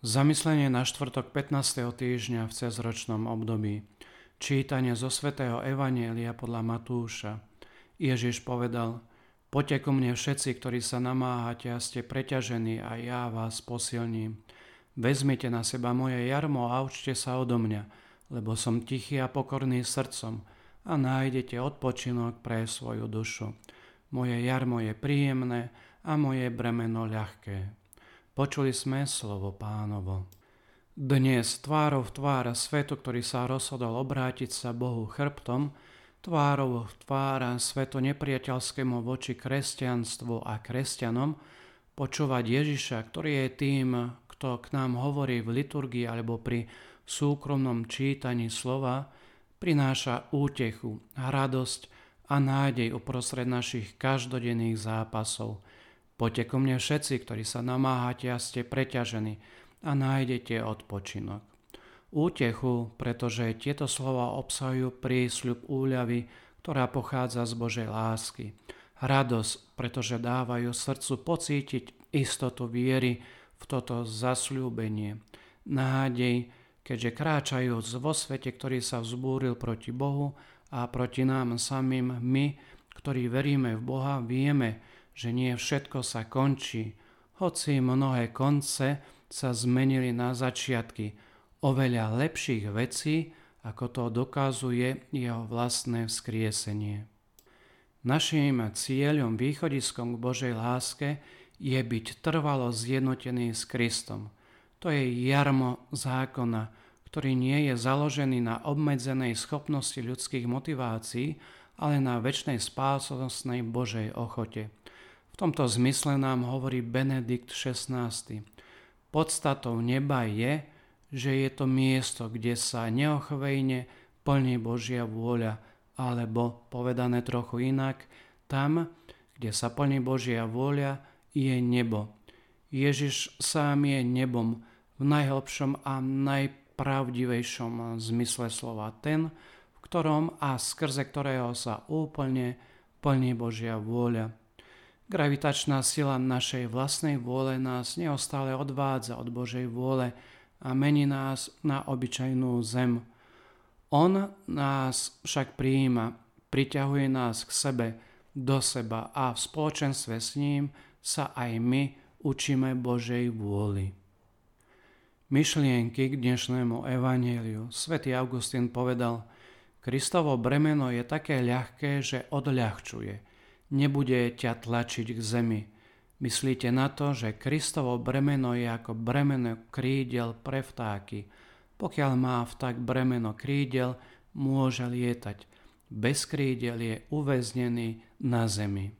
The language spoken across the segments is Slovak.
Zamyslenie na štvrtok 15. týždňa v cezročnom období. Čítanie zo svätého Evanielia podľa Matúša. Ježiš povedal, Poďte ku mne všetci, ktorí sa namáhate a ste preťažení a ja vás posilním. Vezmite na seba moje jarmo a učte sa odo mňa, lebo som tichý a pokorný srdcom a nájdete odpočinok pre svoju dušu. Moje jarmo je príjemné a moje bremeno ľahké. Počuli sme slovo pánovo. Dnes tvárov v tvár svetu, ktorý sa rozhodol obrátiť sa Bohu chrbtom, tvárov v tvár svetu nepriateľskému voči kresťanstvu a kresťanom, počúvať Ježiša, ktorý je tým, kto k nám hovorí v liturgii alebo pri súkromnom čítaní slova, prináša útechu, radosť a nádej uprostred našich každodenných zápasov – Poďte ku mne všetci, ktorí sa namáhate a ste preťažení a nájdete odpočinok. Útechu, pretože tieto slova obsahujú prísľub úľavy, ktorá pochádza z Božej lásky. Radosť, pretože dávajú srdcu pocítiť istotu viery v toto zasľúbenie. Nádej, keďže kráčajúc vo svete, ktorý sa vzbúril proti Bohu a proti nám samým, my, ktorí veríme v Boha, vieme, že nie všetko sa končí, hoci mnohé konce sa zmenili na začiatky oveľa lepších vecí, ako to dokazuje jeho vlastné vzkriesenie. Naším cieľom, východiskom k Božej láske je byť trvalo zjednotený s Kristom. To je jarmo zákona, ktorý nie je založený na obmedzenej schopnosti ľudských motivácií, ale na väčšnej spásnostnej Božej ochote tomto zmysle nám hovorí Benedikt XVI. Podstatou neba je, že je to miesto, kde sa neochvejne plní Božia vôľa, alebo povedané trochu inak, tam, kde sa plní Božia vôľa, je nebo. Ježiš sám je nebom v najhlbšom a najpravdivejšom zmysle slova ten, v ktorom a skrze ktorého sa úplne plní Božia vôľa. Gravitačná sila našej vlastnej vôle nás neustále odvádza od Božej vôle a mení nás na obyčajnú zem. On nás však prijíma, priťahuje nás k sebe, do seba a v spoločenstve s ním sa aj my učíme Božej vôli. Myšlienky k dnešnému evaníliu. Svetý Augustín povedal, Kristovo bremeno je také ľahké, že odľahčuje – nebude ťa tlačiť k zemi. Myslíte na to, že Kristovo bremeno je ako bremeno krídel pre vtáky. Pokiaľ má vták bremeno krídel, môže lietať. Bez krídel je uväznený na zemi.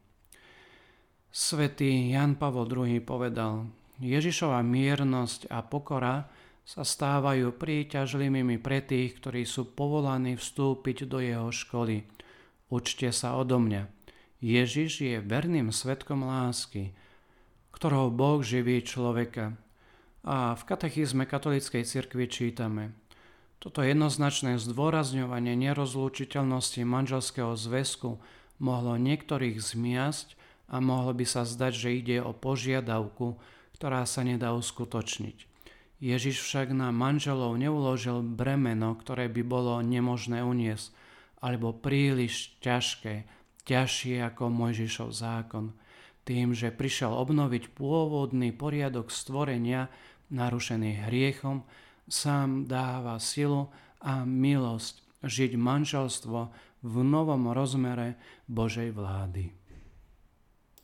Svetý Jan Pavol II povedal, Ježišova miernosť a pokora sa stávajú príťažlivými pre tých, ktorí sú povolaní vstúpiť do jeho školy. Učte sa odo mňa. Ježiš je verným svetkom lásky, ktorou Boh živí človeka. A v katechizme katolíckej cirkvi čítame Toto jednoznačné zdôrazňovanie nerozlúčiteľnosti manželského zväzku mohlo niektorých zmiasť a mohlo by sa zdať, že ide o požiadavku, ktorá sa nedá uskutočniť. Ježiš však na manželov neuložil bremeno, ktoré by bolo nemožné uniesť, alebo príliš ťažké, ťažšie ako Mojžišov zákon, tým, že prišiel obnoviť pôvodný poriadok stvorenia narušený hriechom, sám dáva silu a milosť žiť manželstvo v novom rozmere Božej vlády.